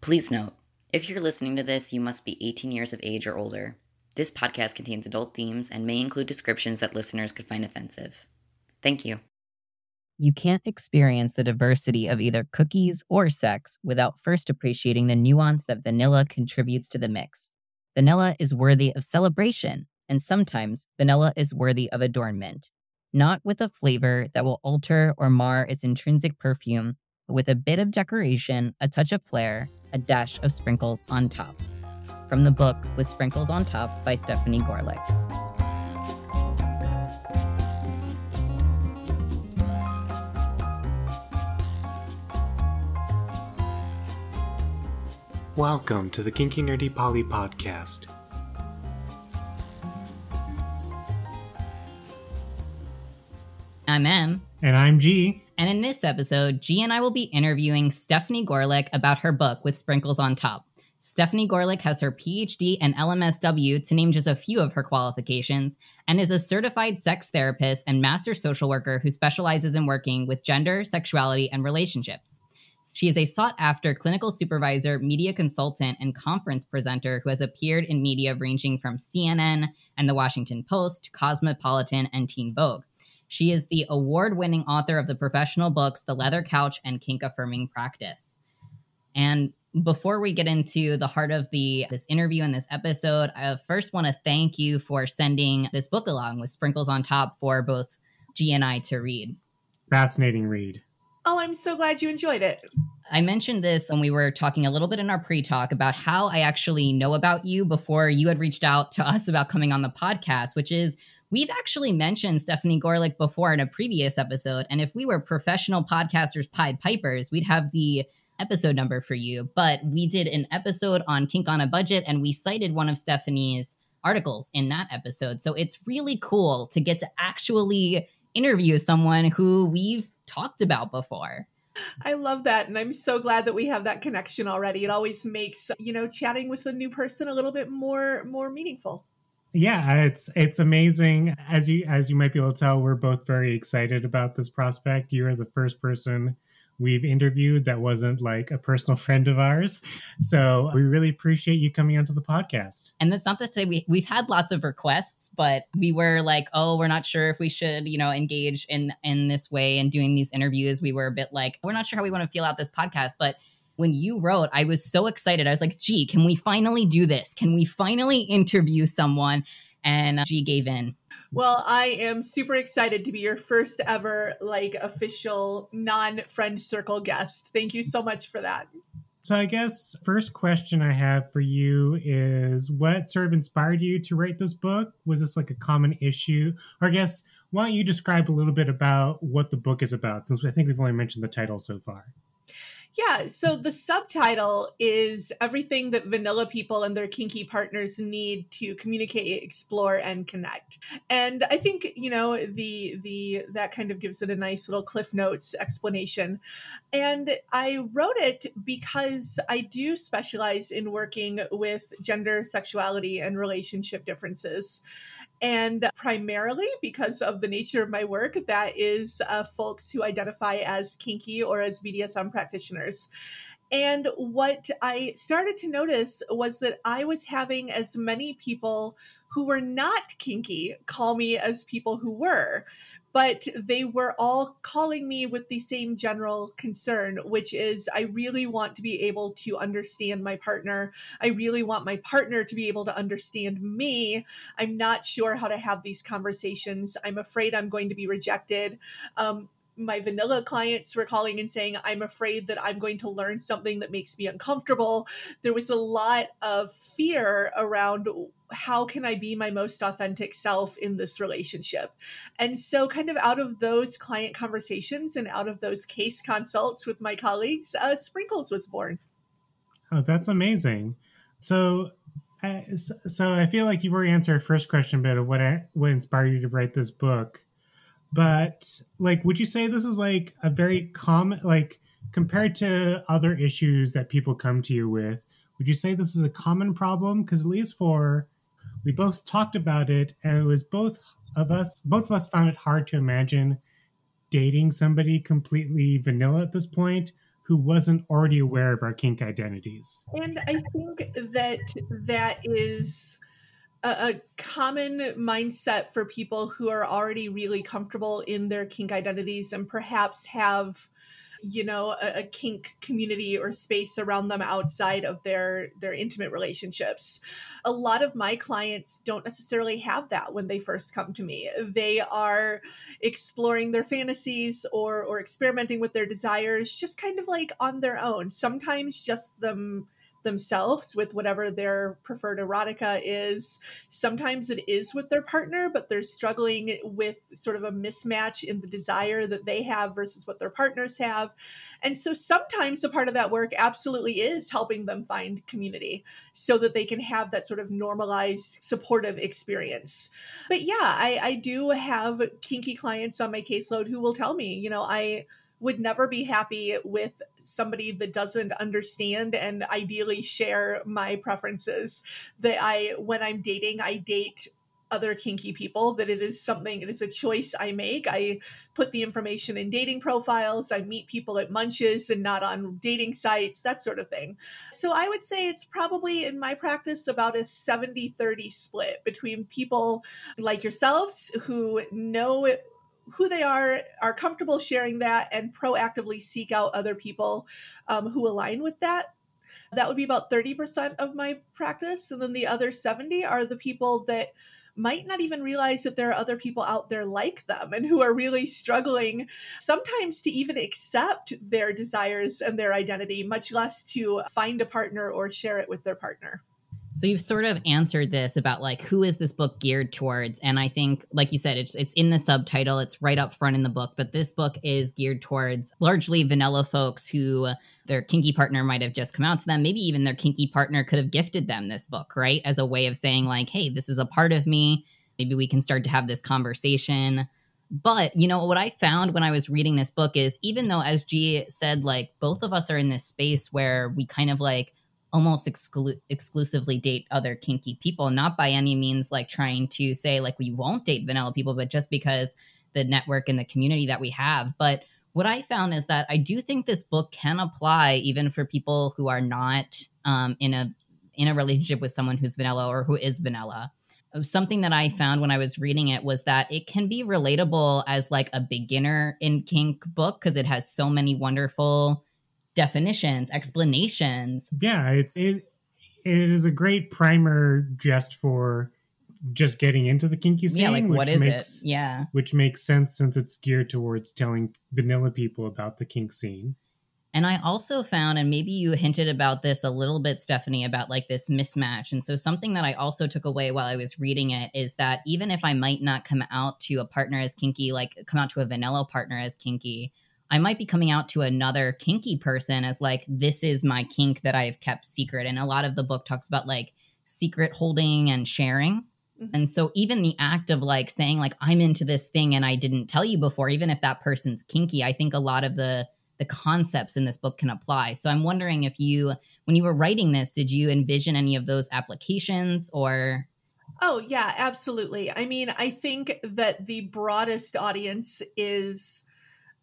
Please note if you're listening to this, you must be 18 years of age or older. This podcast contains adult themes and may include descriptions that listeners could find offensive. Thank you. You can't experience the diversity of either cookies or sex without first appreciating the nuance that vanilla contributes to the mix. Vanilla is worthy of celebration, and sometimes vanilla is worthy of adornment. Not with a flavor that will alter or mar its intrinsic perfume, but with a bit of decoration, a touch of flair, a dash of sprinkles on top. From the book With Sprinkles on Top by Stefani Goerlich. Welcome to the Kinky Nerdy Poly podcast. I'm M. And I'm G. And in this episode, G and I will be interviewing Stefani Goerlich about her book with sprinkles on top. Stefani Goerlich has her PhD and LMSW, to name just a few of her qualifications, and is a certified sex therapist and master social worker who specializes in working with gender, sexuality, and relationships. She is a sought after clinical supervisor, media consultant, and conference presenter who has appeared in media ranging from CNN and the Washington Post, to Cosmopolitan, and Teen Vogue. She is the award winning author of the professional books The Leather Couch and Kink Affirming Practice. And before we get into the heart of the this interview and this episode, I first want to thank you for sending this book along with sprinkles on top for both G and I to read. Fascinating read. Oh, I'm so glad you enjoyed it. I mentioned this when we were talking a little bit in our pre talk about how I actually know about you before you had reached out to us about coming on the podcast, which is We've actually mentioned Stefani Goerlich before in a previous episode, and if we were professional podcasters, Pied Pipers, we'd have the episode number for you. But we did an episode on Kink on a Budget, and we cited one of Stefani's articles in that episode. So it's really cool to get to actually interview someone who we've talked about before. I love that. And I'm so glad that we have that connection already. It always makes, you know, chatting with a new person a little bit more more meaningful. Yeah, it's it's amazing. As you as you might be able to tell, we're both very excited about this prospect. You are the first person we've interviewed that wasn't like a personal friend of ours. So we really appreciate you coming onto the podcast. And that's not to say we, we've had lots of requests, but we were like, oh, we're not sure if we should, you know, engage in in this way and doing these interviews. We were a bit like, we're not sure how we want to feel out this podcast, but when you wrote, I was so excited. I was like, gee, can we finally do this? Can we finally interview someone? And uh, G gave in. Well, I am super excited to be your first ever like official non-friend circle guest. Thank you so much for that. So I guess first question I have for you is what sort of inspired you to write this book? Was this like a common issue? Or I guess why don't you describe a little bit about what the book is about since I think we've only mentioned the title so far. Yeah, so the subtitle is everything that vanilla people and their kinky partners need to communicate, explore, and connect. And I think you know the the that kind of gives it a nice little cliff notes explanation. And I wrote it because I do specialize in working with gender, sexuality, and relationship differences and primarily because of the nature of my work, that is uh, folks who identify as kinky or as BDSM practitioners. And what I started to notice was that I was having as many people who were not kinky call me as people who were, but they were all calling me with the same general concern, which is I really want to be able to understand my partner. I really want my partner to be able to understand me. I'm not sure how to have these conversations. I'm afraid I'm going to be rejected. Um, my vanilla clients were calling and saying, I'm afraid that I'm going to learn something that makes me uncomfortable. There was a lot of fear around how can I be my most authentic self in this relationship? And so, kind of out of those client conversations and out of those case consults with my colleagues, uh, Sprinkles was born. Oh, that's amazing. So, uh, so I feel like you've already answered our first question, of what what inspired you to write this book. But like, would you say this is like a very common, like compared to other issues that people come to you with? Would you say this is a common problem? Because at least for we both talked about it and it was both of us both of us found it hard to imagine dating somebody completely vanilla at this point who wasn't already aware of our kink identities. And I think that that is a, a, common mindset for people who are already really comfortable in their kink identities and perhaps have you know a, a, kink community or space around them outside of their their intimate relationships. A lot of my clients don't necessarily have that when they first come to me. They are exploring their fantasies or or experimenting with their desires just kind of like on their own sometimes just them themselves with whatever their preferred erotica is. Sometimes it is with their partner, but they're struggling with sort of a mismatch in the desire that they have versus what their partners have. And so sometimes a part of that work absolutely is helping them find community so that they can have that sort of normalized supportive experience. But yeah, I, I do have kinky clients on my caseload who will tell me, you know, I would never be happy with somebody that doesn't understand and ideally share my preferences. That i when i'm dating i date other kinky people that it is something it is a choice i make. I put the information in dating profiles i meet people at munches and not on dating sites that sort of thing. So i would say it's probably in my practice about a 70 30 split between people like yourselves who know who they are, are comfortable sharing that, and proactively seek out other people um, who align with that. That would be about 30% of my practice. And then the other 70 are the people that might not even realize that there are other people out there like them and who are really struggling sometimes to even accept their desires and their identity, much less to find a partner or share it with their partner. So you've sort of answered this about like who is this book geared towards? And I think like you said it's it's in the subtitle it's right up front in the book but this book is geared towards largely vanilla folks who their kinky partner might have just come out to them. Maybe even their kinky partner could have gifted them this book right? As a way of saying like hey this is a part of me. Maybe we can start to have this conversation. But you know what I found when I was reading this book is even though as G said like both of us are in this space where we kind of like almost exclu- exclusively date other kinky people not by any means like trying to say like we won't date vanilla people but just because the network and the community that we have. But what i found is that i do think this book can apply even for people who are not um, in a in a relationship with someone who's vanilla or who is vanilla. Something that i found when i was reading it was that it can be relatable as like a beginner in kink book because it has so many wonderful definitions, explanations. Yeah, it's it, it is a great primer just for just getting into the kinky scene. Yeah, like what is makes, it? Yeah, which makes sense since it's geared towards telling vanilla people about the kink scene. And I also found, and maybe you hinted about this a little bit, Stefani, about like this mismatch. And so, something that I also took away while I was reading it is that even if I might not come out to a partner as kinky, like come out to a vanilla partner as kinky, I might be coming out to another kinky person as like, this is my kink that I've kept secret. And a lot of the book talks about like secret holding and sharing. Mm-hmm. And so even the act of like saying like I'm into this thing and I didn't tell you before, even if that person's kinky, I think a lot of the the concepts in this book can apply. So I'm wondering if you when you were writing this, did you envision any of those applications or Oh, yeah, absolutely. I mean, I think that the broadest audience is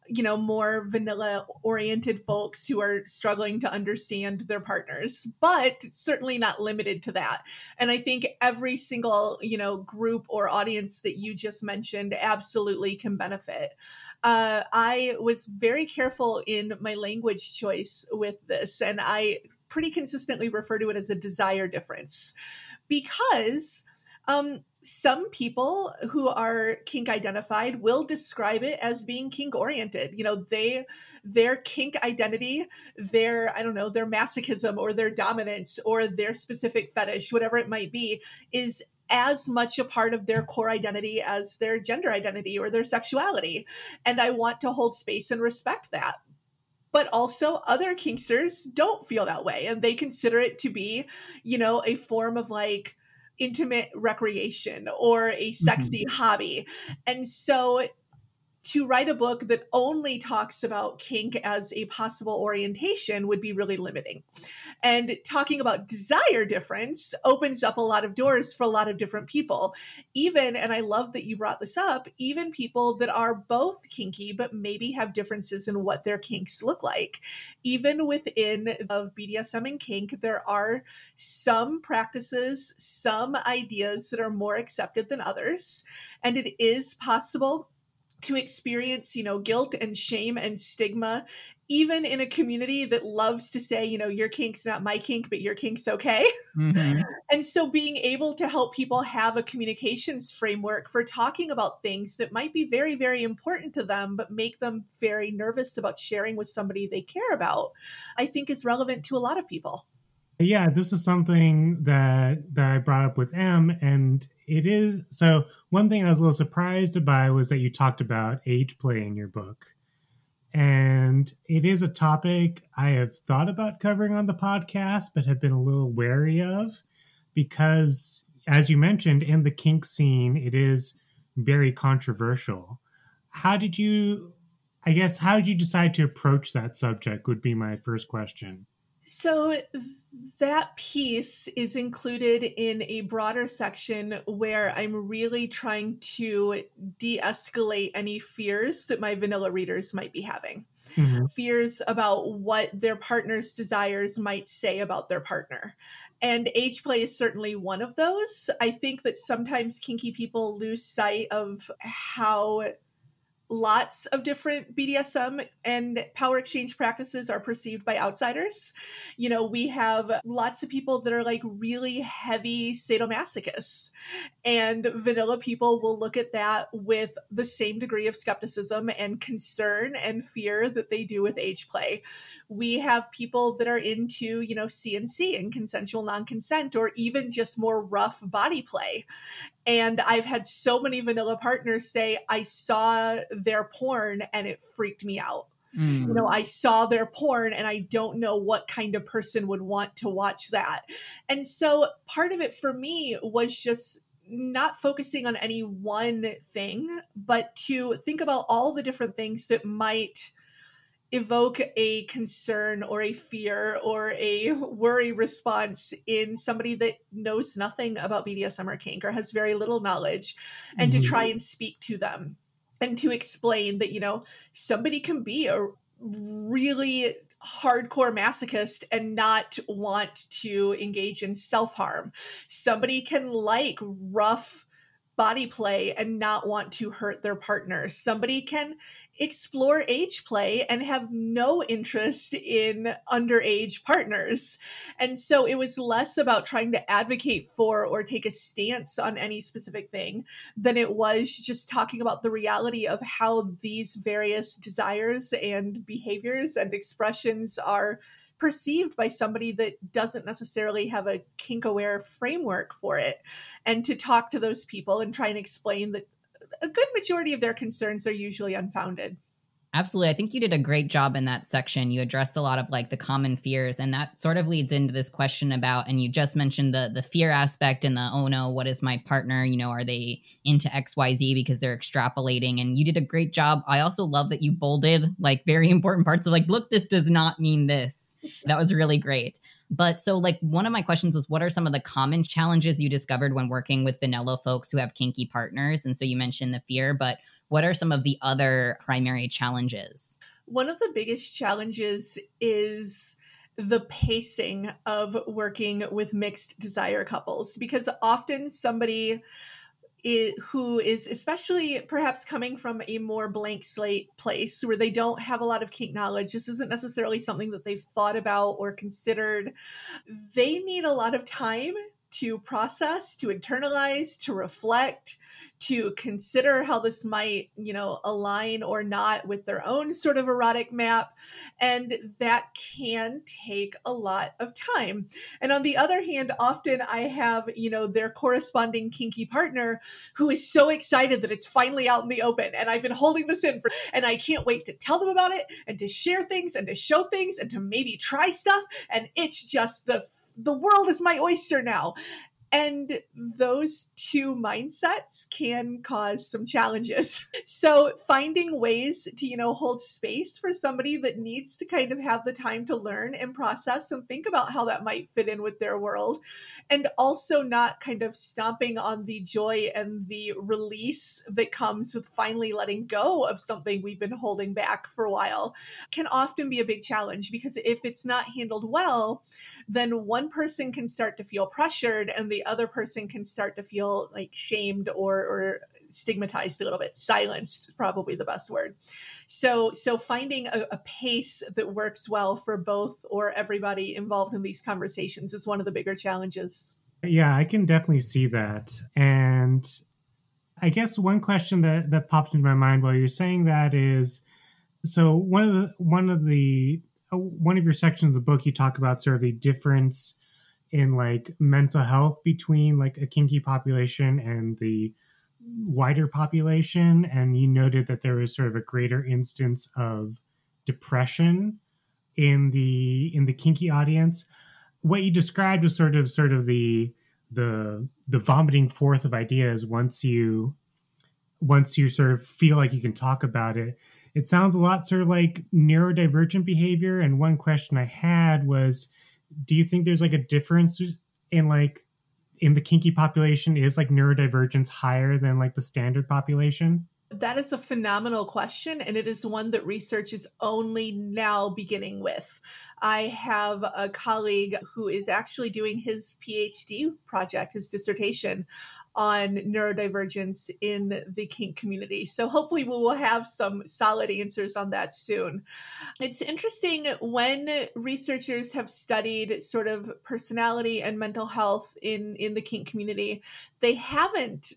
you know more vanilla oriented folks who are struggling to understand their partners but certainly not limited to that. And i think every single you know group or audience that you just mentioned absolutely can benefit. Uh, i was very careful in my language choice with this and i pretty consistently refer to it as a desire difference. Because um, some people who are kink identified will describe it as being kink oriented. You know they their kink identity their i don't know their masochism or their dominance or their specific fetish whatever it might be is as much a part of their core identity as their gender identity or their sexuality. And i want to hold space and respect that. But also other kinksters don't feel that way and they consider it to be you know a form of like intimate recreation or a sexy mm-hmm. hobby. And so to write a book that only talks about kink as a possible orientation would be really limiting. And talking about desire difference opens up a lot of doors for a lot of different people. Even, and I love that you brought this up, even people that are both kinky, but maybe have differences in what their kinks look like. Even within of BDSM and kink, there are some practices, some ideas that are more accepted than others. And it is possible to experience, you know, guilt and shame and stigma even in a community that loves to say, you know, your kink's not my kink, but your kink's okay. Mm-hmm. and so being able to help people have a communications framework for talking about things that might be very, very important to them, but make them very nervous about sharing with somebody they care about, I think is relevant to a lot of people. Yeah, this is something that that I brought up with M, and it is so. One thing I was a little surprised by was that you talked about age play in your book, and it is a topic I have thought about covering on the podcast, but have been a little wary of because, as you mentioned, in the kink scene, it is very controversial. How did you, I guess, how did you decide to approach that subject? Would be my first question. So that piece is included in a broader section where I'm really trying to de escalate any fears that my vanilla readers might be having. Mm-hmm. Fears about what their partner's desires might say about their partner. And age play is certainly one of those. I think that sometimes kinky people lose sight of how lots of different BDSM and power exchange practices are perceived by outsiders. You know, we have lots of people that are like really heavy sadomasochists, and vanilla people will look at that with the same degree of skepticism and concern and fear that they do with age play. We have people that are into, you know, CNC and consensual non consent, or even just more rough body play. And I've had so many vanilla partners say, I saw their porn and it freaked me out. Mm. You know, I saw their porn and I don't know what kind of person would want to watch that. And so part of it for me was just not focusing on any one thing, but to think about all the different things that might evoke a concern or a fear or a worry response in somebody that knows nothing about BDSM or kink or has very little knowledge and mm-hmm. to try and speak to them and to explain that you know somebody can be a really hardcore masochist and not want to engage in self-harm somebody can like rough body play and not want to hurt their partner. Somebody can explore age play and have no interest in underage partners. And so it was less about trying to advocate for or take a stance on any specific thing than it was just talking about the reality of how these various desires and behaviors and expressions are perceived by somebody that doesn't necessarily have a kink aware framework for it and to talk to those people and try and explain that a good majority of their concerns are usually unfounded. Absolutely. I think you did a great job in that section. You addressed a lot of like the common fears and that sort of leads into this question about and you just mentioned the the fear aspect and the oh no, what is my partner, you know, are they into XYZ because they're extrapolating and you did a great job. I also love that you bolded like very important parts of like look this does not mean this. That was really great. But so, like, one of my questions was what are some of the common challenges you discovered when working with vanilla folks who have kinky partners? And so you mentioned the fear, but what are some of the other primary challenges? One of the biggest challenges is the pacing of working with mixed desire couples because often somebody who is especially perhaps coming from a more blank slate place where they don't have a lot of kink knowledge this isn't necessarily something that they've thought about or considered they need a lot of time to process, to internalize, to reflect, to consider how this might, you know, align or not with their own sort of erotic map. And that can take a lot of time. And on the other hand, often I have, you know, their corresponding kinky partner who is so excited that it's finally out in the open. And I've been holding this in for, and I can't wait to tell them about it and to share things and to show things and to maybe try stuff. And it's just the the world is my oyster now. And those two mindsets can cause some challenges. So finding ways to, you know, hold space for somebody that needs to kind of have the time to learn and process and think about how that might fit in with their world. And also not kind of stomping on the joy and the release that comes with finally letting go of something we've been holding back for a while can often be a big challenge because if it's not handled well, then one person can start to feel pressured and the other person can start to feel like shamed or, or stigmatized a little bit. Silenced is probably the best word. So so finding a, a, pace that works well for both or everybody involved in these conversations is one of the bigger challenges. Yeah i can definitely see that. And i guess one question that that popped into my mind while you're saying that is so one of the one of the one of your sections of the book you talk about sort of the difference in like mental health between like a kinky population and the wider population and you noted that there was sort of a greater instance of depression in the in the kinky audience. What you described was sort of sort of the the the vomiting forth of ideas once you once you sort of feel like you can talk about it it sounds a lot sort of like neurodivergent behavior and one question i had was do you think there's like a difference in like in the kinky population is like neurodivergence higher than like the standard population? That is a phenomenal question, and it is one that research is only now beginning with. I have a colleague who is actually doing his PhD project, his dissertation on neurodivergence in the kink community. So hopefully we will have some solid answers on that soon. It's interesting when researchers have studied sort of personality and mental health in in the kink community, they haven't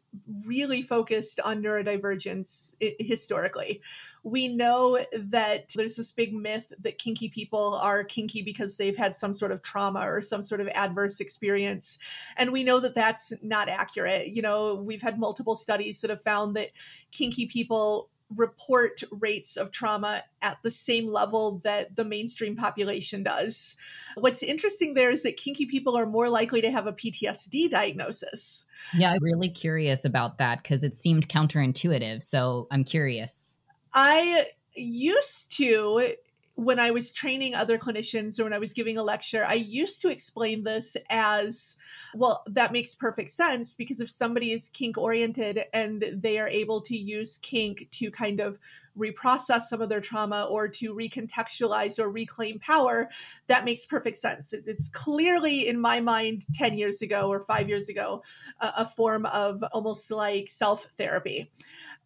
really focused on neurodivergence historically we know that there's this big myth that kinky people are kinky because they've had some sort of trauma or some sort of adverse experience. And we know that that's not accurate. You know, we've had multiple studies that have found that kinky people report rates of trauma at the same level that the mainstream population does. What's interesting there is that kinky people are more likely to have a PTSD diagnosis. Yeah, I'm really curious about that because it seemed counterintuitive. So I'm curious. I used to when I was training other clinicians or when I was giving a lecture, I used to explain this as well, that makes perfect sense because if somebody is kink oriented and they are able to use kink to kind of reprocess some of their trauma or to recontextualize or reclaim power, that makes perfect sense. It's clearly, in my mind, 10 years ago or five years ago, a, form of almost like self therapy.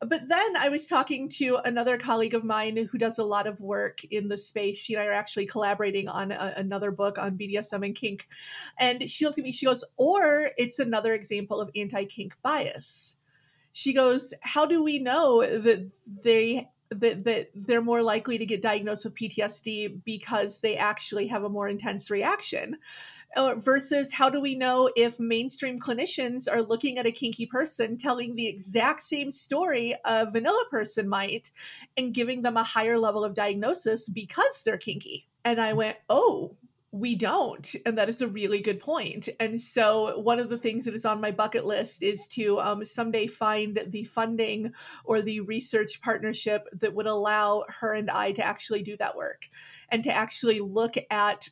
But then I was talking to another colleague of mine who does a lot of work in the space. She and I are actually collaborating on a, another book on BDSM and kink. And she looked at me, she goes, or it's another example of anti kink bias. She goes, How do we know that they that, that they're more likely to get diagnosed with PTSD because they actually have a more intense reaction? Versus how do we know if mainstream clinicians are looking at a kinky person telling the exact same story a vanilla person might and giving them a higher level of diagnosis because they're kinky? And i went oh we don't. And that is a really good point. And so one of the things that is on my bucket list is to um, someday find the funding or the research partnership that would allow her and i to actually do that work and to actually look at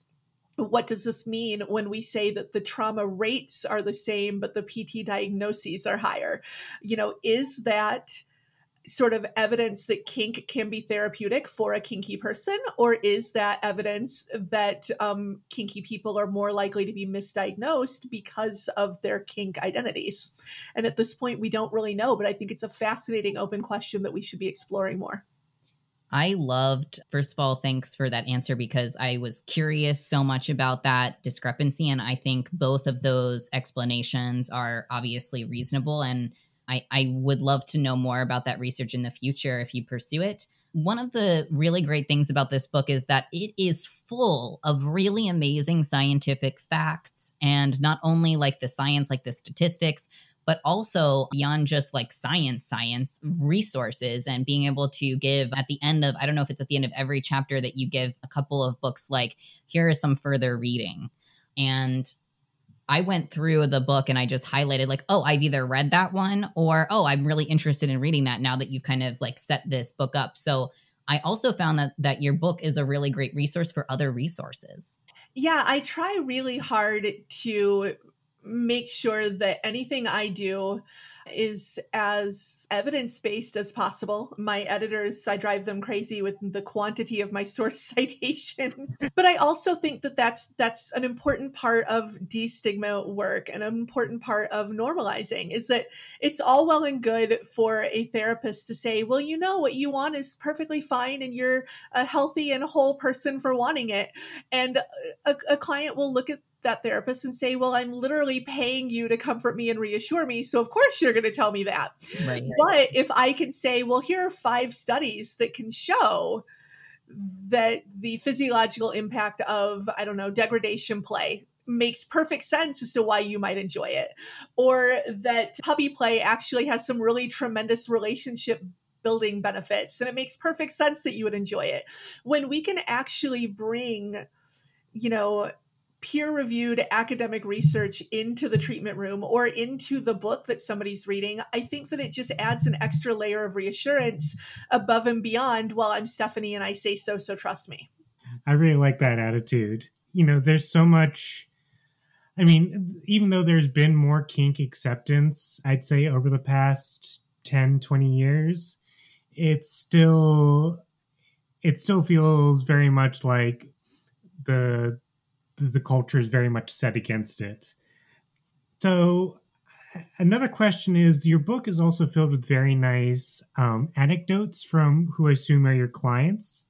what does this mean when we say that the trauma rates are the same but the pt diagnoses are higher? You know is that sort of evidence that kink can be therapeutic for a kinky person or is that evidence that um, kinky people are more likely to be misdiagnosed because of their kink identities? And at this point we don't really know but i think it's a fascinating open question that we should be exploring more I loved, first of all, thanks for that answer because I was curious so much about that discrepancy. And I think both of those explanations are obviously reasonable. And I, I would love to know more about that research in the future if you pursue it. One of the really great things about this book is that it is full of really amazing scientific facts and not only like the science, like the statistics, but also beyond just like science, science resources and being able to give at the end of, I don't know if it's at the end of every chapter that you give a couple of books like, here is some further reading. And I went through the book and I just highlighted like, oh, I've either read that one or oh, I'm really interested in reading that now that you've kind of like set this book up. So I also found that that your book is a really great resource for other resources. Yeah, I try really hard to make sure that anything I do is as evidence based as possible. My editors, I drive them crazy with the quantity of my source citations. but I also think that that's that's an important part of destigma work and an important part of normalizing is that it's all well and good for a therapist to say, "Well, you know what you want is perfectly fine and you're a healthy and whole person for wanting it." And a, a client will look at that therapist and say, Well, I'm literally paying you to comfort me and reassure me. So, of course, you're going to tell me that. Right. But if I can say, Well, here are five studies that can show that the physiological impact of, I don't know, degradation play makes perfect sense as to why you might enjoy it, or that puppy play actually has some really tremendous relationship building benefits and it makes perfect sense that you would enjoy it. When we can actually bring you know peer reviewed academic research into the treatment room or into the book that somebody's reading, I think that it just adds an extra layer of reassurance above and beyond, well, I'm Stefani and I say so, so trust me. I really like that attitude. You know, there's so much. I mean, even though there's been more kink acceptance, I'd say over the past 10, 20 years, it's still it still feels very much like the the culture is very much set against it. So, another question is your book is also filled with very nice um, anecdotes from who I assume are your clients.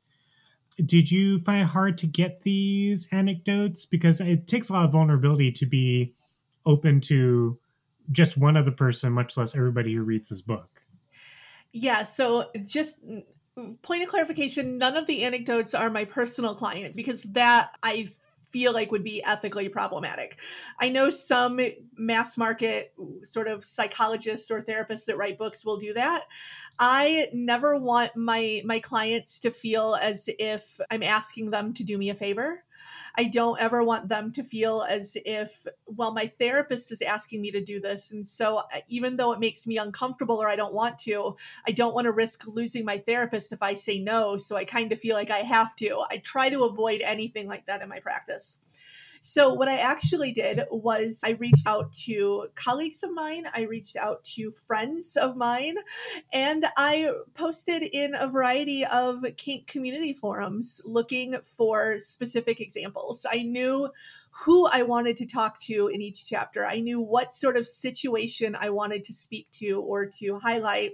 Did you find it hard to get these anecdotes? Because it takes a lot of vulnerability to be open to just one other person, much less everybody who reads this book. Yeah, so just point of clarification none of the anecdotes are my personal clients because that i feel like would be ethically problematic. I know some mass market sort of psychologists or therapists that write books will do that. I never want my my clients to feel as if I'm asking them to do me a favor. I don't ever want them to feel as if, well, my therapist is asking me to do this. And so uh, even though it makes me uncomfortable or I don't want to, I don't want to risk losing my therapist if I say no. So I kind of feel like I have to. I try to avoid anything like that in my practice. So, what I actually did was I reached out to colleagues of mine, I reached out to friends of mine, and I posted in a variety of kink community forums looking for specific examples. I knew who I wanted to talk to in each chapter. I knew what sort of situation I wanted to speak to or to highlight.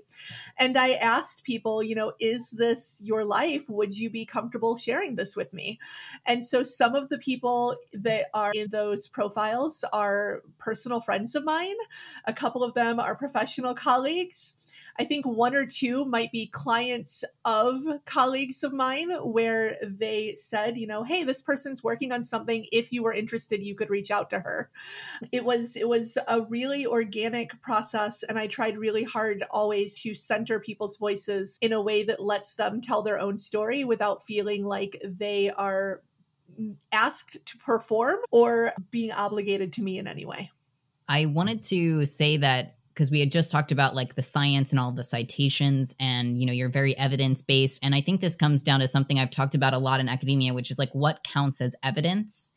And I asked people, you know, is this your life? Would you be comfortable sharing this with me? And so some of the people that are in those profiles are personal friends of mine, a couple of them are professional colleagues. I think one or two might be clients of colleagues of mine where they said, you know, hey, this person's working on something. If you were interested, you could reach out to her. It was it was a really organic process and I tried really hard always to center people's voices in a way that lets them tell their own story without feeling like they are asked to perform or being obligated to me in any way. I wanted to say that because we had just talked about like the science and all the citations and you know you're very evidence based and i think this comes down to something i've talked about a lot in academia which is like what counts as evidence.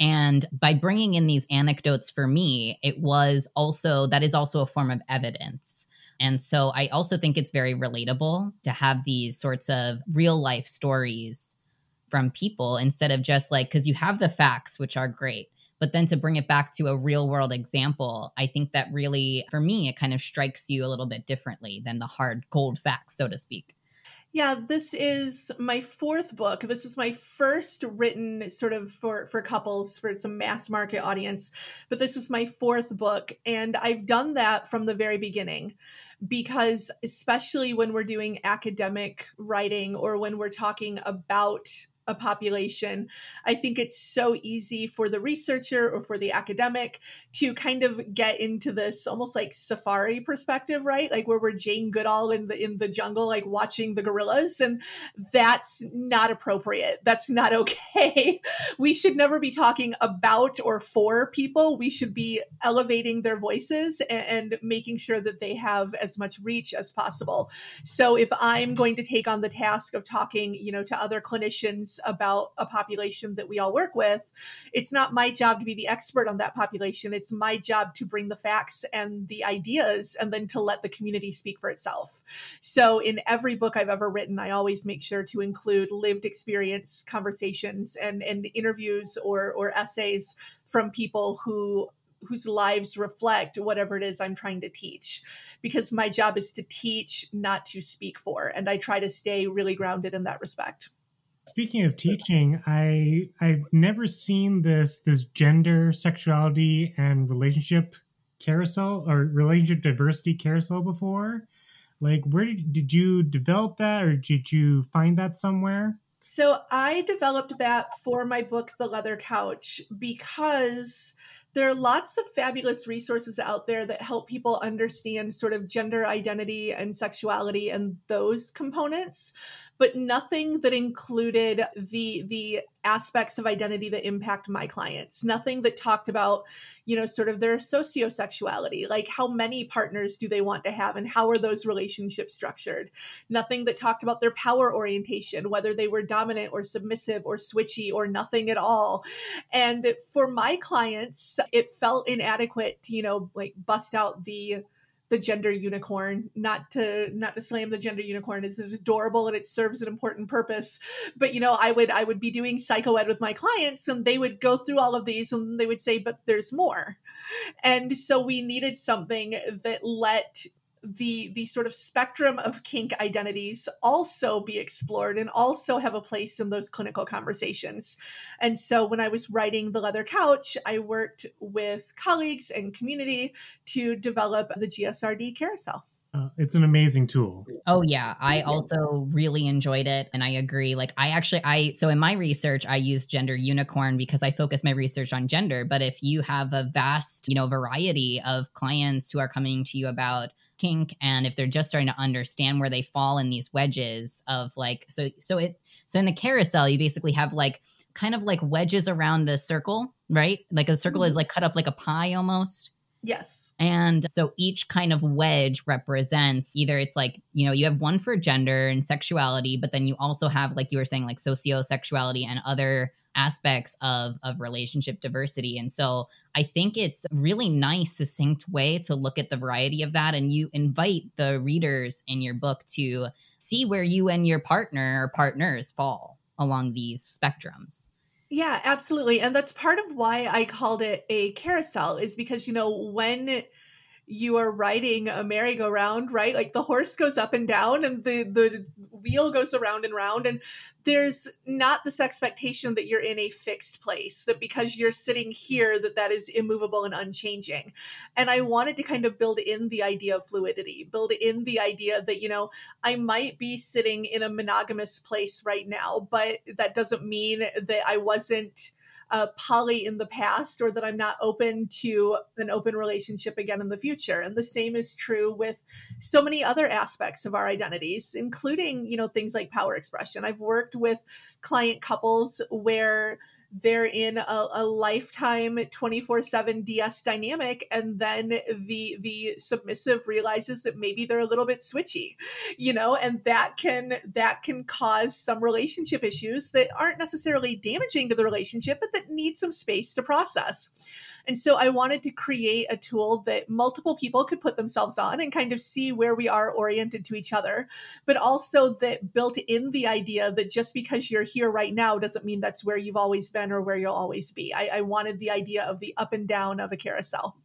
And by bringing in these anecdotes for me it was also that is also a form of evidence. And so i also think it's very relatable to have these sorts of real life stories from people instead of just like because you have the facts which are great but then to bring it back to a real world example, I think that really, for me, it kind of strikes you a little bit differently than the hard, cold facts, so to speak. Yeah, this is my fourth book. This is my first written sort of for for couples for some mass market audience, but this is my fourth book and I've done that from the very beginning because especially when we're doing academic writing or when we're talking about a population, I think it's so easy for the researcher or for the academic to kind of get into this almost like safari perspective, right? Like where we're Jane Goodall in the in the jungle, like watching the gorillas, and that's not appropriate. That's not okay. we should never be talking about or for people. We should be elevating their voices and, and making sure that they have as much reach as possible. So if I'm going to take on the task of talking, you know, to other clinicians about a population that we all work with, it's not my job to be the expert on that population. It's my job to bring the facts and the ideas and then to let the community speak for itself. So, in every book I've ever written, I always make sure to include lived experience conversations and, and interviews or, or essays from people who whose lives reflect whatever it is I'm trying to teach. Because my job is to teach, not to speak for. And I try to stay really grounded in that respect. Speaking of teaching, I I've never seen this this gender, sexuality, and relationship carousel or relationship diversity carousel before. Like, where did did you develop that, or did you find that somewhere? So I developed that for my book, The Leather Couch, because there are lots of fabulous resources out there that help people understand sort of gender identity and sexuality and those components but nothing that included the the aspects of identity that impact my clients. Nothing that talked about you know sort of their sociosexuality like how many partners do they want to have and how are those relationships structured? Nothing that talked about their power orientation whether they were dominant or submissive or switchy or nothing at all. And for my clients it felt inadequate to you know like bust out the the gender unicorn not to not to slam the gender unicorn is adorable and it serves an important purpose. But you know i would i would be doing psycho ed with my clients and they would go through all of these and they would say but there's more. And so we needed something that let the the sort of spectrum of kink identities also be explored and also have a place in those clinical conversations. And so when I was writing The Leather Couch, I worked with colleagues and community to develop the GSRD carousel. Uh, it's an amazing tool. Oh yeah, I also really enjoyed it and I agree. Like I actually I so in my research I use gender unicorn because I focus my research on gender, but if you have a vast, you know, variety of clients who are coming to you about kink and if they're just starting to understand where they fall in these wedges of like so so it so in the carousel you basically have like kind of like wedges around the circle right? Like a circle mm-hmm. is like cut up like a pie almost. Yes. And so each kind of wedge represents either it's like you know you have one for gender and sexuality but then you also have like you were saying like sociosexuality and other aspects of of relationship diversity. And so i think it's really nice succinct way to look at the variety of that. And you invite the readers in your book to see where you and your partner or partners fall along these spectrums. Yeah absolutely. And that's part of why i called it a carousel is because you know when you are riding a merry-go-round, right? Like the horse goes up and down and the the wheel goes around and round and there's not this expectation that you're in a fixed place that because you're sitting here that that is immovable and unchanging. And I wanted to kind of build in the idea of fluidity, build in the idea that you know, I might be sitting in a monogamous place right now, but that doesn't mean that I wasn't uh, poly in the past or that I'm not open to an open relationship again in the future. And the same is true with so many other aspects of our identities, including, you know, things like power expression. I've worked with client couples where they're in a, a lifetime 24-7 ds dynamic and then the the submissive realizes that maybe they're a little bit switchy you know and that can that can cause some relationship issues that aren't necessarily damaging to the relationship but that need some space to process and so I wanted to create a tool that multiple people could put themselves on and kind of see where we are oriented to each other, but also that built in the idea that just because you're here right now doesn't mean that's where you've always been or where you'll always be. I, I wanted the idea of the up and down of a carousel.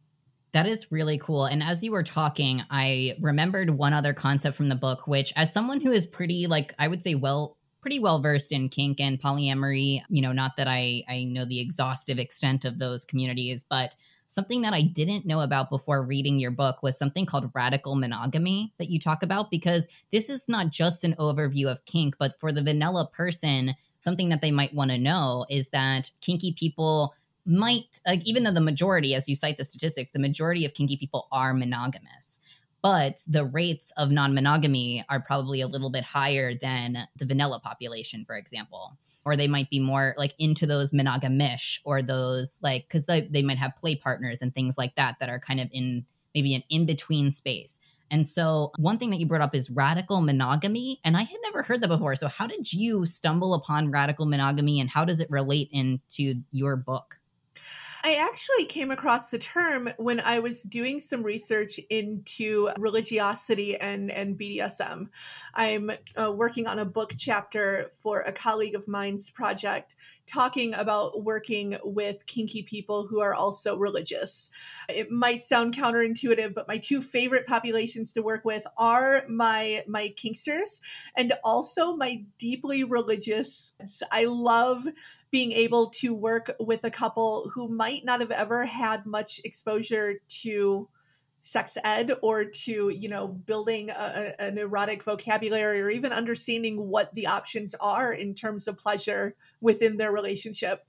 That is really cool. And as you were talking, I remembered one other concept from the book, which, as someone who is pretty, like, I would say, well pretty well versed in kink and polyamory. You know, not that I I know the exhaustive extent of those communities, but something that I didn't know about before reading your book was something called radical monogamy that you talk about because this is not just an overview of kink, but for the vanilla person, something that they might want to know is that kinky people might, like, even though the majority, as you cite the statistics, the majority of kinky people are monogamous but the rates of non-monogamy are probably a little bit higher than the vanilla population for example or they might be more like into those monogamish or those like because they, they might have play partners and things like that that are kind of in maybe an in-between space. And so one thing that you brought up is radical monogamy and i had never heard that before. So how did you stumble upon radical monogamy and how does it relate into your book I actually came across the term when I was doing some research into religiosity and, and BDSM. I'm uh, working on a book chapter for a colleague of mine's project talking about working with kinky people who are also religious. It might sound counterintuitive, but my two favorite populations to work with are my my kinksters and also my deeply religious. I love being able to work with a couple who might not have ever had much exposure to sex ed or to you know building a, an erotic vocabulary or even understanding what the options are in terms of pleasure within their relationship.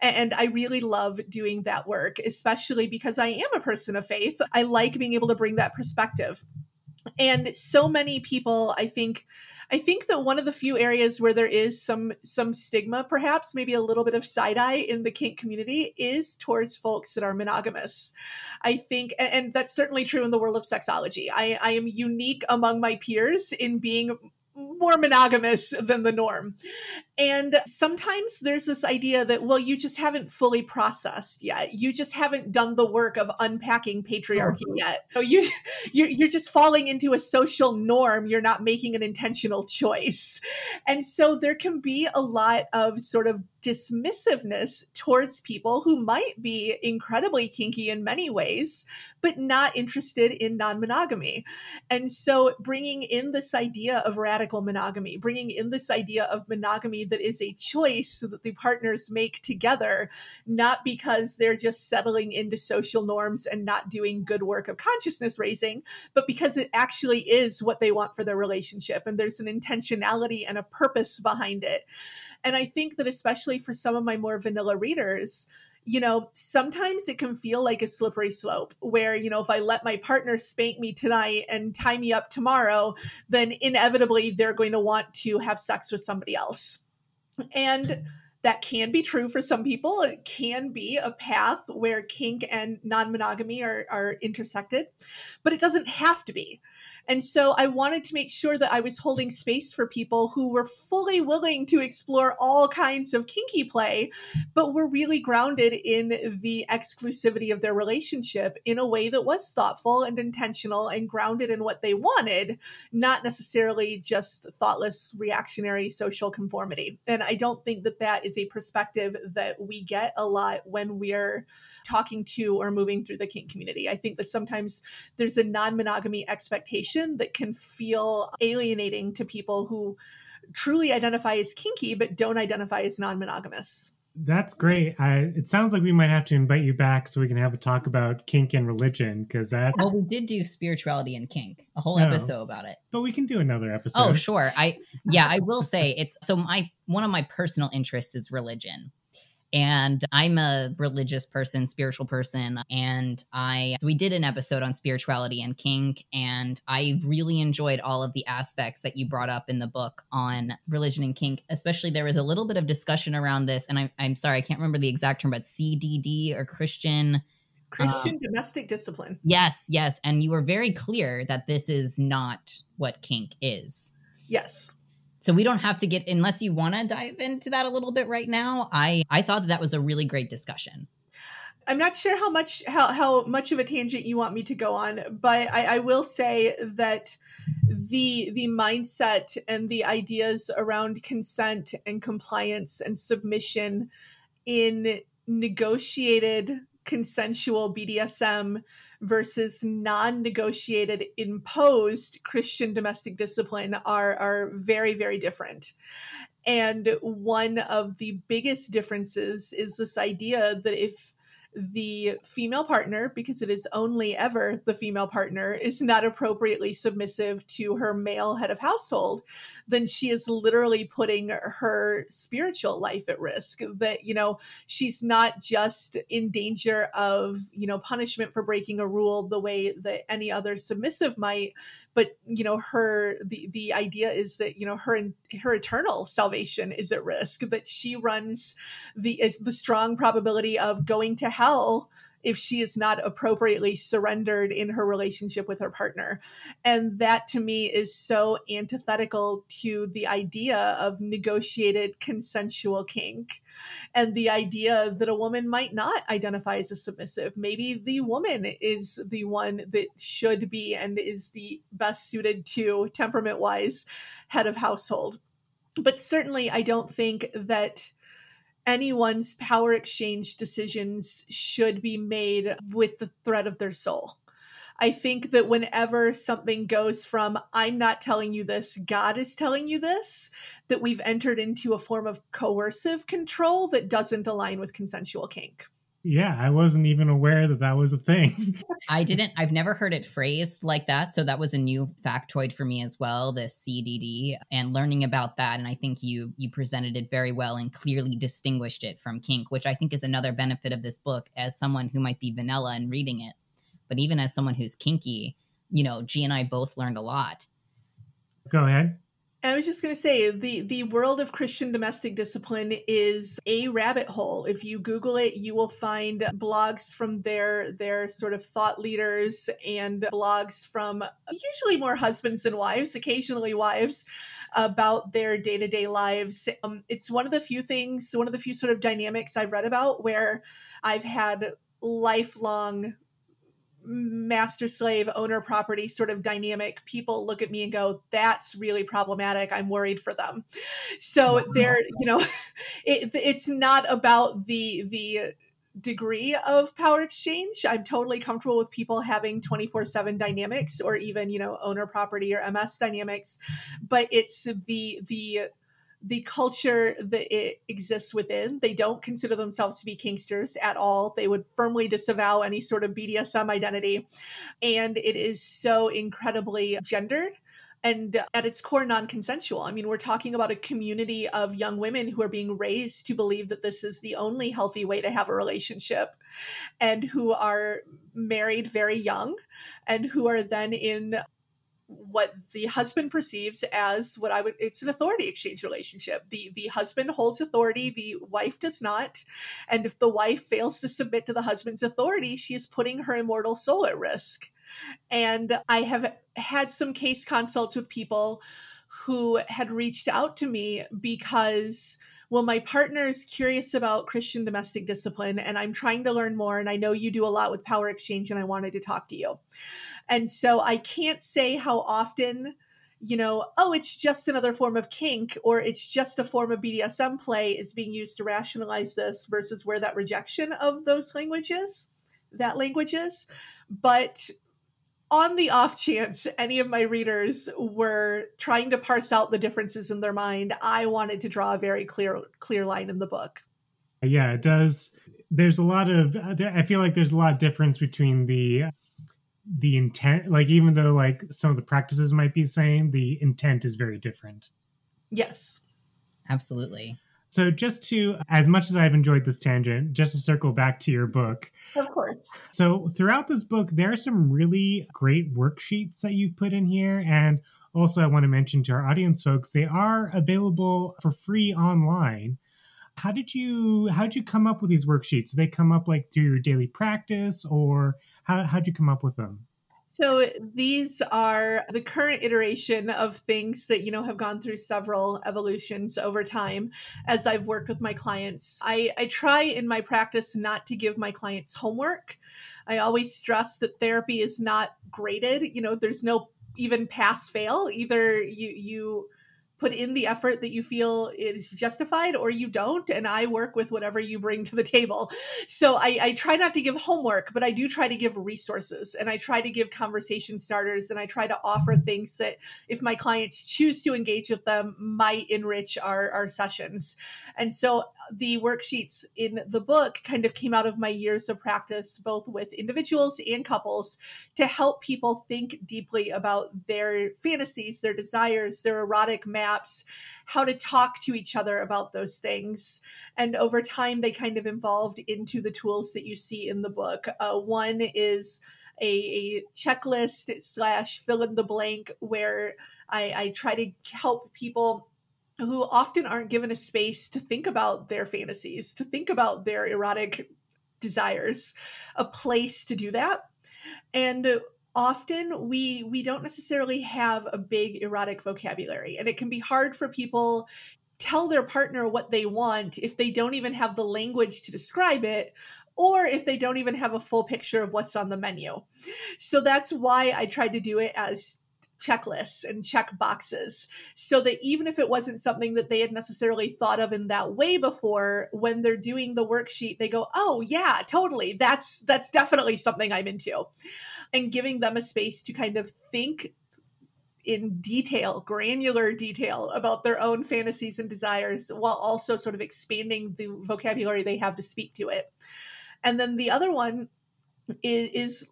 And i really love doing that work especially because i am a person of faith. I like being able to bring that perspective. And so many people i think I think that one of the few areas where there is some some stigma, perhaps maybe a little bit of side eye in the kink community, is towards folks that are monogamous. I think, and that's certainly true in the world of sexology. I, I am unique among my peers in being more monogamous than the norm. And sometimes there's this idea that, well, you just haven't fully processed yet. You just haven't done the work of unpacking patriarchy oh. yet. So you, you're, you're just falling into a social norm. You're not making an intentional choice. And so there can be a lot of sort of dismissiveness towards people who might be incredibly kinky in many ways, but not interested in non monogamy. And so bringing in this idea of radical monogamy, bringing in this idea of monogamy that is a choice that the partners make together, not because they're just settling into social norms and not doing good work of consciousness raising, but because it actually is what they want for their relationship. And there's an intentionality and a purpose behind it. And I think that especially for some of my more vanilla readers, you know, sometimes it can feel like a slippery slope where, you know, if I let my partner spank me tonight and tie me up tomorrow, then inevitably they're going to want to have sex with somebody else. And that can be true for some people. It can be a path where kink and non monogamy are, are intersected, but it doesn't have to be. And so I wanted to make sure that I was holding space for people who were fully willing to explore all kinds of kinky play, but were really grounded in the exclusivity of their relationship in a way that was thoughtful and intentional and grounded in what they wanted, not necessarily just thoughtless reactionary social conformity. And I don't think that that is a perspective that we get a lot when we're talking to or moving through the kink community. I think that sometimes there's a non monogamy expectation that can feel alienating to people who truly identify as kinky but don't identify as non monogamous. That's great. I, it sounds like we might have to invite you back so we can have a talk about kink and religion because that. Well, we did do spirituality and kink, a whole no, episode about it. But we can do another episode. Oh, sure. I yeah, I will say it's so my one of my personal interests is religion, and I'm a religious person, spiritual person. And I, so we did an episode on spirituality and kink. And I really enjoyed all of the aspects that you brought up in the book on religion and kink. Especially, there was a little bit of discussion around this. And I, I'm sorry, I can't remember the exact term, but CDD or Christian. Christian um, domestic discipline. Yes, yes. And you were very clear that this is not what kink is. Yes. So we don't have to get unless you want to dive into that a little bit right now. I I thought that, that was a really great discussion. I'm not sure how much how, how much of a tangent you want me to go on, but I, I will say that the the mindset and the ideas around consent and compliance and submission in negotiated consensual BDSM versus non-negotiated imposed Christian domestic discipline are are very very different. And one of the biggest differences is this idea that if the female partner, because it is only ever the female partner, is not appropriately submissive to her male head of household, then she is literally putting her spiritual life at risk. That, you know, she's not just in danger of, you know, punishment for breaking a rule the way that any other submissive might, but, you know, her, the, the idea is that, you know, her, her eternal salvation is at risk, that she runs the, the strong probability of going to hell if she is not appropriately surrendered in her relationship with her partner. And that to me is so antithetical to the idea of negotiated consensual kink and the idea that a woman might not identify as a submissive. Maybe the woman is the one that should be and is the best suited to temperament wise head of household. But certainly, I don't think that anyone's power exchange decisions should be made with the threat of their soul. I think that whenever something goes from, I'm not telling you this, God is telling you this, that we've entered into a form of coercive control that doesn't align with consensual kink. Yeah, I wasn't even aware that that was a thing. I didn't, I've never heard it phrased like that. So that was a new factoid for me as well, the CDD and learning about that. And I think you, you presented it very well and clearly distinguished it from kink, which I think is another benefit of this book as someone who might be vanilla and reading it. But even as someone who's kinky, you know, G and I both learned a lot. Go ahead. I was just going to say the the world of Christian domestic discipline is a rabbit hole. If you Google it, you will find blogs from their their sort of thought leaders and blogs from usually more husbands and wives, occasionally wives, about their day to day lives. Um, it's one of the few things, one of the few sort of dynamics I've read about where I've had lifelong master slave owner property sort of dynamic people look at me and go that's really problematic. I'm worried for them. So wow. they're you know it, it's not about the the degree of power exchange. I'm totally comfortable with people having 24/7 dynamics or even you know owner property or ms dynamics but it's the the the culture that it exists within. They don't consider themselves to be kinksters at all. They would firmly disavow any sort of BDSM identity. And it is so incredibly gendered and at its core non-consensual i mean we're talking about a community of young women who are being raised to believe that this is the only healthy way to have a relationship and who are married very young and who are then in what the husband perceives as what I would it's an authority exchange relationship. The the husband holds authority, the wife does not. And if the wife fails to submit to the husband's authority, she is putting her immortal soul at risk. And I have had some case consults with people who had reached out to me because well my partner is curious about christian domestic discipline and i'm trying to learn more and i know you do a lot with power exchange and i wanted to talk to you and so I can't say how often, you know, oh, it's just another form of kink or it's just a form of BDSM play is being used to rationalize this versus where that rejection of those languages, that language is. But on the off chance any of my readers were trying to parse out the differences in their mind, I wanted to draw a very clear clear line in the book. Yeah, it does. There's a lot of I feel like there's a lot of difference between the the intent like even though like some of the practices might be the same the intent is very different yes absolutely so just to as much as i've enjoyed this tangent just to circle back to your book. Of course. So throughout this book there are some really great worksheets that you've put in here. And also i want to mention to our audience folks they are available for free online. How did you how did you come up with these worksheets? Do they come up like through your daily practice or how how'd you come up with them? So these are the current iteration of things that you know have gone through several evolutions over time as I've worked with my clients. I, I try in my practice not to give my clients homework. I always stress that therapy is not graded. You know, there's no even pass fail. Either you you put in the effort that you feel is justified or you don't and i work with whatever you bring to the table. So I, I, try not to give homework but i do try to give resources and i try to give conversation starters and i try to offer things that if my clients choose to engage with them might enrich our, our sessions. And so the worksheets in the book kind of came out of my years of practice both with individuals and couples to help people think deeply about their fantasies their desires their erotic maps, how to talk to each other about those things. And over time, they kind of evolved into the tools that you see in the book. Uh, one is a, a, checklist slash fill in the blank where I, I try to help people who often aren't given a space to think about their fantasies, to think about their erotic desires, a place to do that. And often we we don't necessarily have a big erotic vocabulary and it can be hard for people tell their partner what they want if they don't even have the language to describe it or if they don't even have a full picture of what's on the menu. So that's why I tried to do it as checklists and check boxes so that even if it wasn't something that they had necessarily thought of in that way before when they're doing the worksheet they go oh yeah totally that's that's definitely something i'm into and giving them a space to kind of think in detail, granular detail about their own fantasies and desires while also sort of expanding the vocabulary they have to speak to it. And then the other one is, is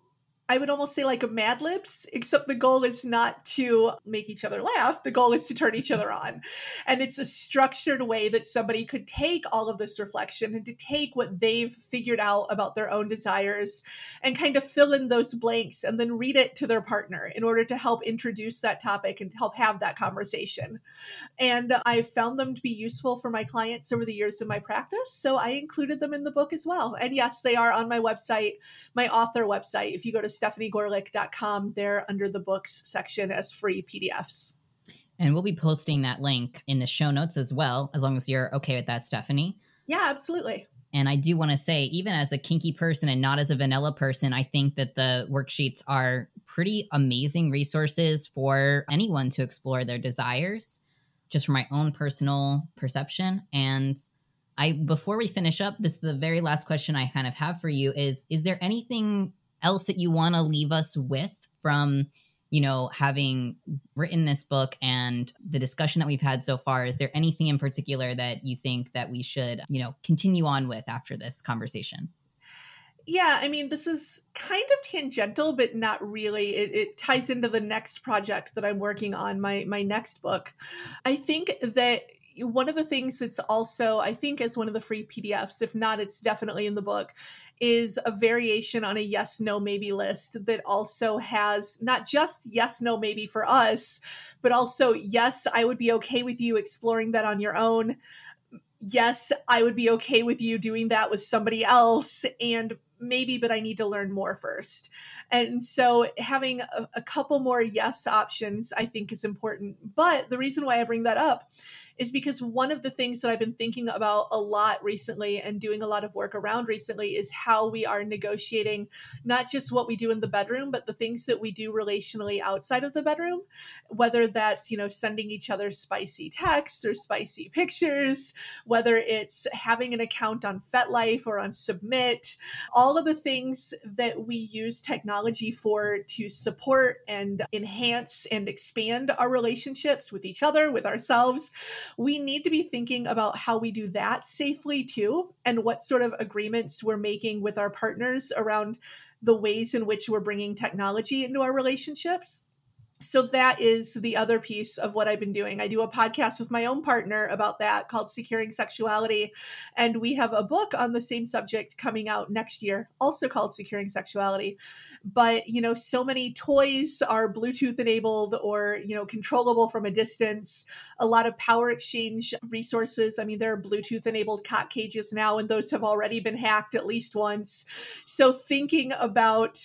I would almost say like a Mad Libs, except the goal is not to make each other laugh. The goal is to turn each other on. And it's a structured way that somebody could take all of this reflection and to take what they've figured out about their own desires and kind of fill in those blanks and then read it to their partner in order to help introduce that topic and help have that conversation. And I've found them to be useful for my clients over the years of my practice. So I included them in the book as well. And yes, they are on my website, my author website. If you go to stefanigoerlich.com. They're under the books section as free PDFs. And we'll be posting that link in the show notes as well, as long as you're okay with that, Stefani. Yeah, absolutely. And I do want to say, even as a kinky person and not as a vanilla person, I think that the worksheets are pretty amazing resources for anyone to explore their desires, just from my own personal perception. And I, before we finish up, this the very last question I kind of have for you is: Is there anything else that you want to leave us with from you know having written this book and the discussion that we've had so far? Is there anything in particular that you think that we should you know continue on with after this conversation? Yeah i mean this is kind of tangential but not really. It, it, ties into the next project that i'm working on my my next book. I think that one of the things that's also i think as one of the free pdfs if not it's definitely in the book is a variation on a yes, no, maybe list that also has not just yes, no, maybe for us, but also yes, I would be okay with you exploring that on your own. Yes, I would be okay with you doing that with somebody else. And maybe, but I need to learn more first. And so having a, a couple more yes options, I think, is important. But the reason why I bring that up is because one of the things that I've been thinking about a lot recently and doing a lot of work around recently is how we are negotiating not just what we do in the bedroom, but the things that we do relationally outside of the bedroom, whether that's, you know, sending each other spicy texts or spicy pictures, whether it's having an account on FetLife or on Submit, all of the things that we use technology for to support and enhance and expand our relationships with each other, with ourselves we need to be thinking about how we do that safely too, and what sort of agreements we're making with our partners around the ways in which we're bringing technology into our relationships so that is the other piece of what I've been doing. I do a podcast with my own partner about that called Securing Sexuality. And we have a book on the same subject coming out next year, also called Securing Sexuality. But, you know, so many toys are Bluetooth enabled or, you know, controllable from a distance. A lot of power exchange resources. I mean, there are Bluetooth enabled cock cages now, and those have already been hacked at least once. So thinking about,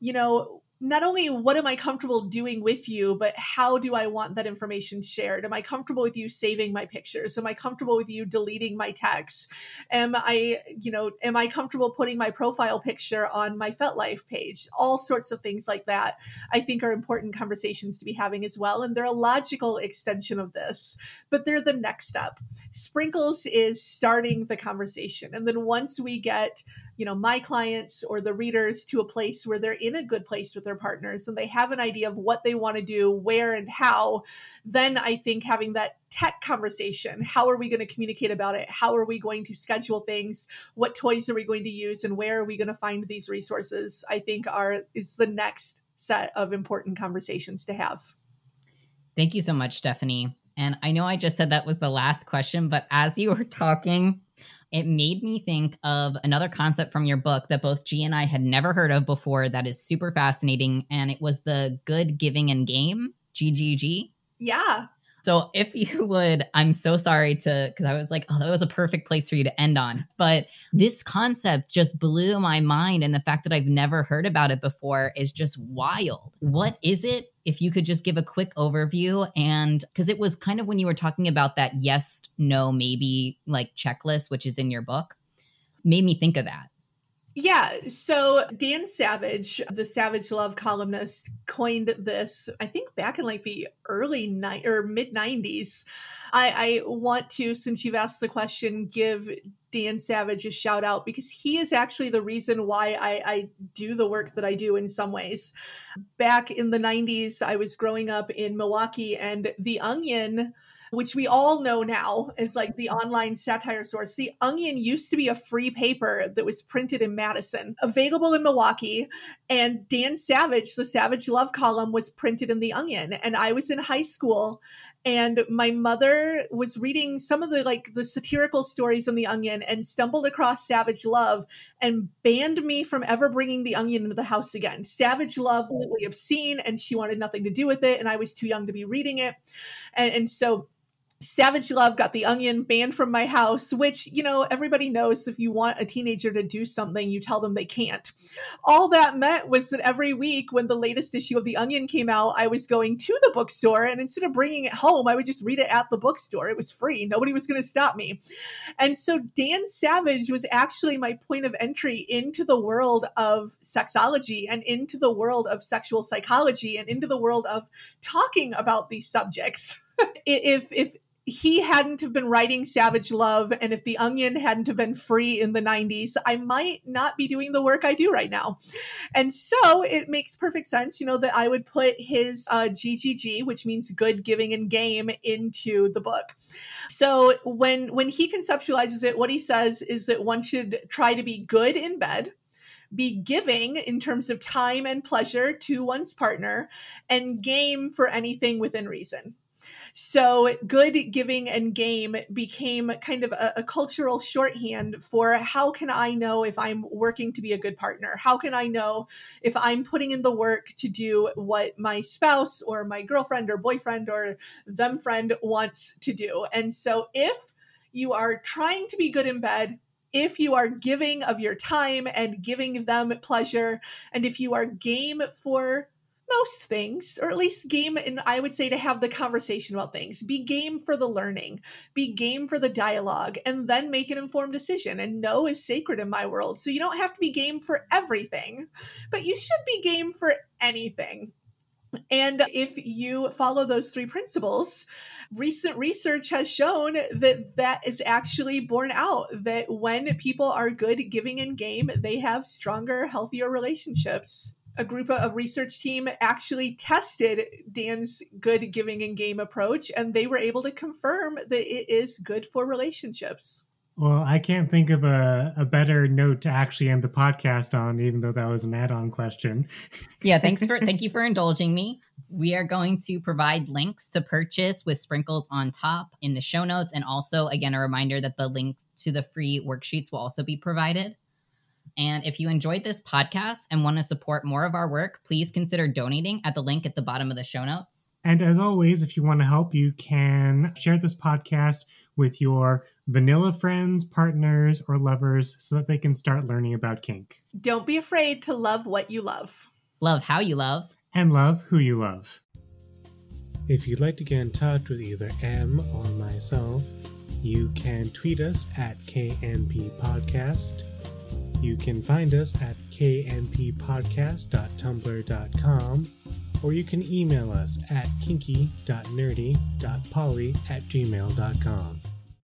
you know, not only what am I comfortable doing with you, but how do I want that information shared? Am I comfortable with you saving my pictures? Am I comfortable with you deleting my texts? Am I, you know, am I comfortable putting my profile picture on my FetLife page? All sorts of things like that, I think are important conversations to be having as well. And they're a logical extension of this, but they're the next step. Sprinkles is starting the conversation. And then once we get, you know, my clients or the readers to a place where they're in a good place with their partners and they have an idea of what they want to do, where and how, then I think having that tech conversation, how are we going to communicate about it? How are we going to schedule things? What toys are we going to use and where are we going to find these resources? I think are is the next set of important conversations to have. Thank you so much, Stefani. And I know I just said that was the last question, but as you were talking, it made me think of another concept from your book that both G and I had never heard of before that is super fascinating. And it was the good giving and game, GGG. Yeah. So if you would, I'm so sorry to, because I was like, oh, that was a perfect place for you to end on. But this concept just blew my mind. And the fact that I've never heard about it before is just wild. What is it? If you could just give a quick overview. And because it was kind of when you were talking about that yes, no, maybe like checklist, which is in your book, made me think of that. Yeah, so Dan Savage, the Savage Love columnist, coined this, I think back in like the early ni- or mid 90s. I, I want to, since you've asked the question, give Dan Savage a shout out because he is actually the reason why I, I do the work that I do in some ways. Back in the 90s, I was growing up in Milwaukee, and The Onion which we all know now is like the online satire source. The Onion used to be a free paper that was printed in Madison, available in Milwaukee. And Dan Savage, the Savage Love column, was printed in The Onion. And I was in high school and my mother was reading some of the like the satirical stories in the onion and stumbled across savage love and banned me from ever bringing the onion into the house again savage love was obscene and she wanted nothing to do with it and i was too young to be reading it and, and so Savage Love got the onion banned from my house, which, you know, everybody knows if you want a teenager to do something, you tell them they can't. All that meant was that every week when the latest issue of The Onion came out, I was going to the bookstore and instead of bringing it home, I would just read it at the bookstore. It was free, nobody was going to stop me. And so Dan Savage was actually my point of entry into the world of sexology and into the world of sexual psychology and into the world of talking about these subjects. if if he hadn't have been writing Savage Love and if The Onion hadn't have been free in the 90s, I might not be doing the work I do right now. And so it makes perfect sense, you know, that I would put his uh, GGG, which means good giving and game, into the book. So when when he conceptualizes it, what he says is that one should try to be good in bed be giving in terms of time and pleasure to one's partner and game for anything within reason. So, good giving and game became kind of a, a, cultural shorthand for how can I know if I'm working to be a good partner? How can I know if I'm putting in the work to do what my spouse or my girlfriend or boyfriend or them friend wants to do? And so, if you are trying to be good in bed, if you are giving of your time and giving them pleasure, and if you are game for most things, or at least game, and I would say to have the conversation about things. Be game for the learning, be game for the dialogue, and then make an informed decision. And no is sacred in my world. So you don't have to be game for everything, but you should be game for anything. And if you follow those three principles, recent research has shown that that is actually borne out that when people are good giving in game, they have stronger, healthier relationships a group of research team actually tested Dan's good giving and game approach, and they were able to confirm that it is good for relationships. Well, I can't think of a, a better note to actually end the podcast on, even though that was an add-on question. Yeah, thanks for thank you for indulging me. We are going to provide links to purchase with sprinkles on top in the show notes, and also again a reminder that the links to the free worksheets will also be provided. And if you enjoyed this podcast and want to support more of our work, please consider donating at the link at the bottom of the show notes. And as always, if you want to help, you can share this podcast with your vanilla friends, partners, or lovers so that they can start learning about kink. Don't be afraid to love what you love. love how you love, and love who you love. If you'd like to get in touch with either M or myself, you can tweet us at KNP Podcast. You can find us at knppodcast.tumblr.com or you can email us at kinky.nerdy.poly at gmail.com.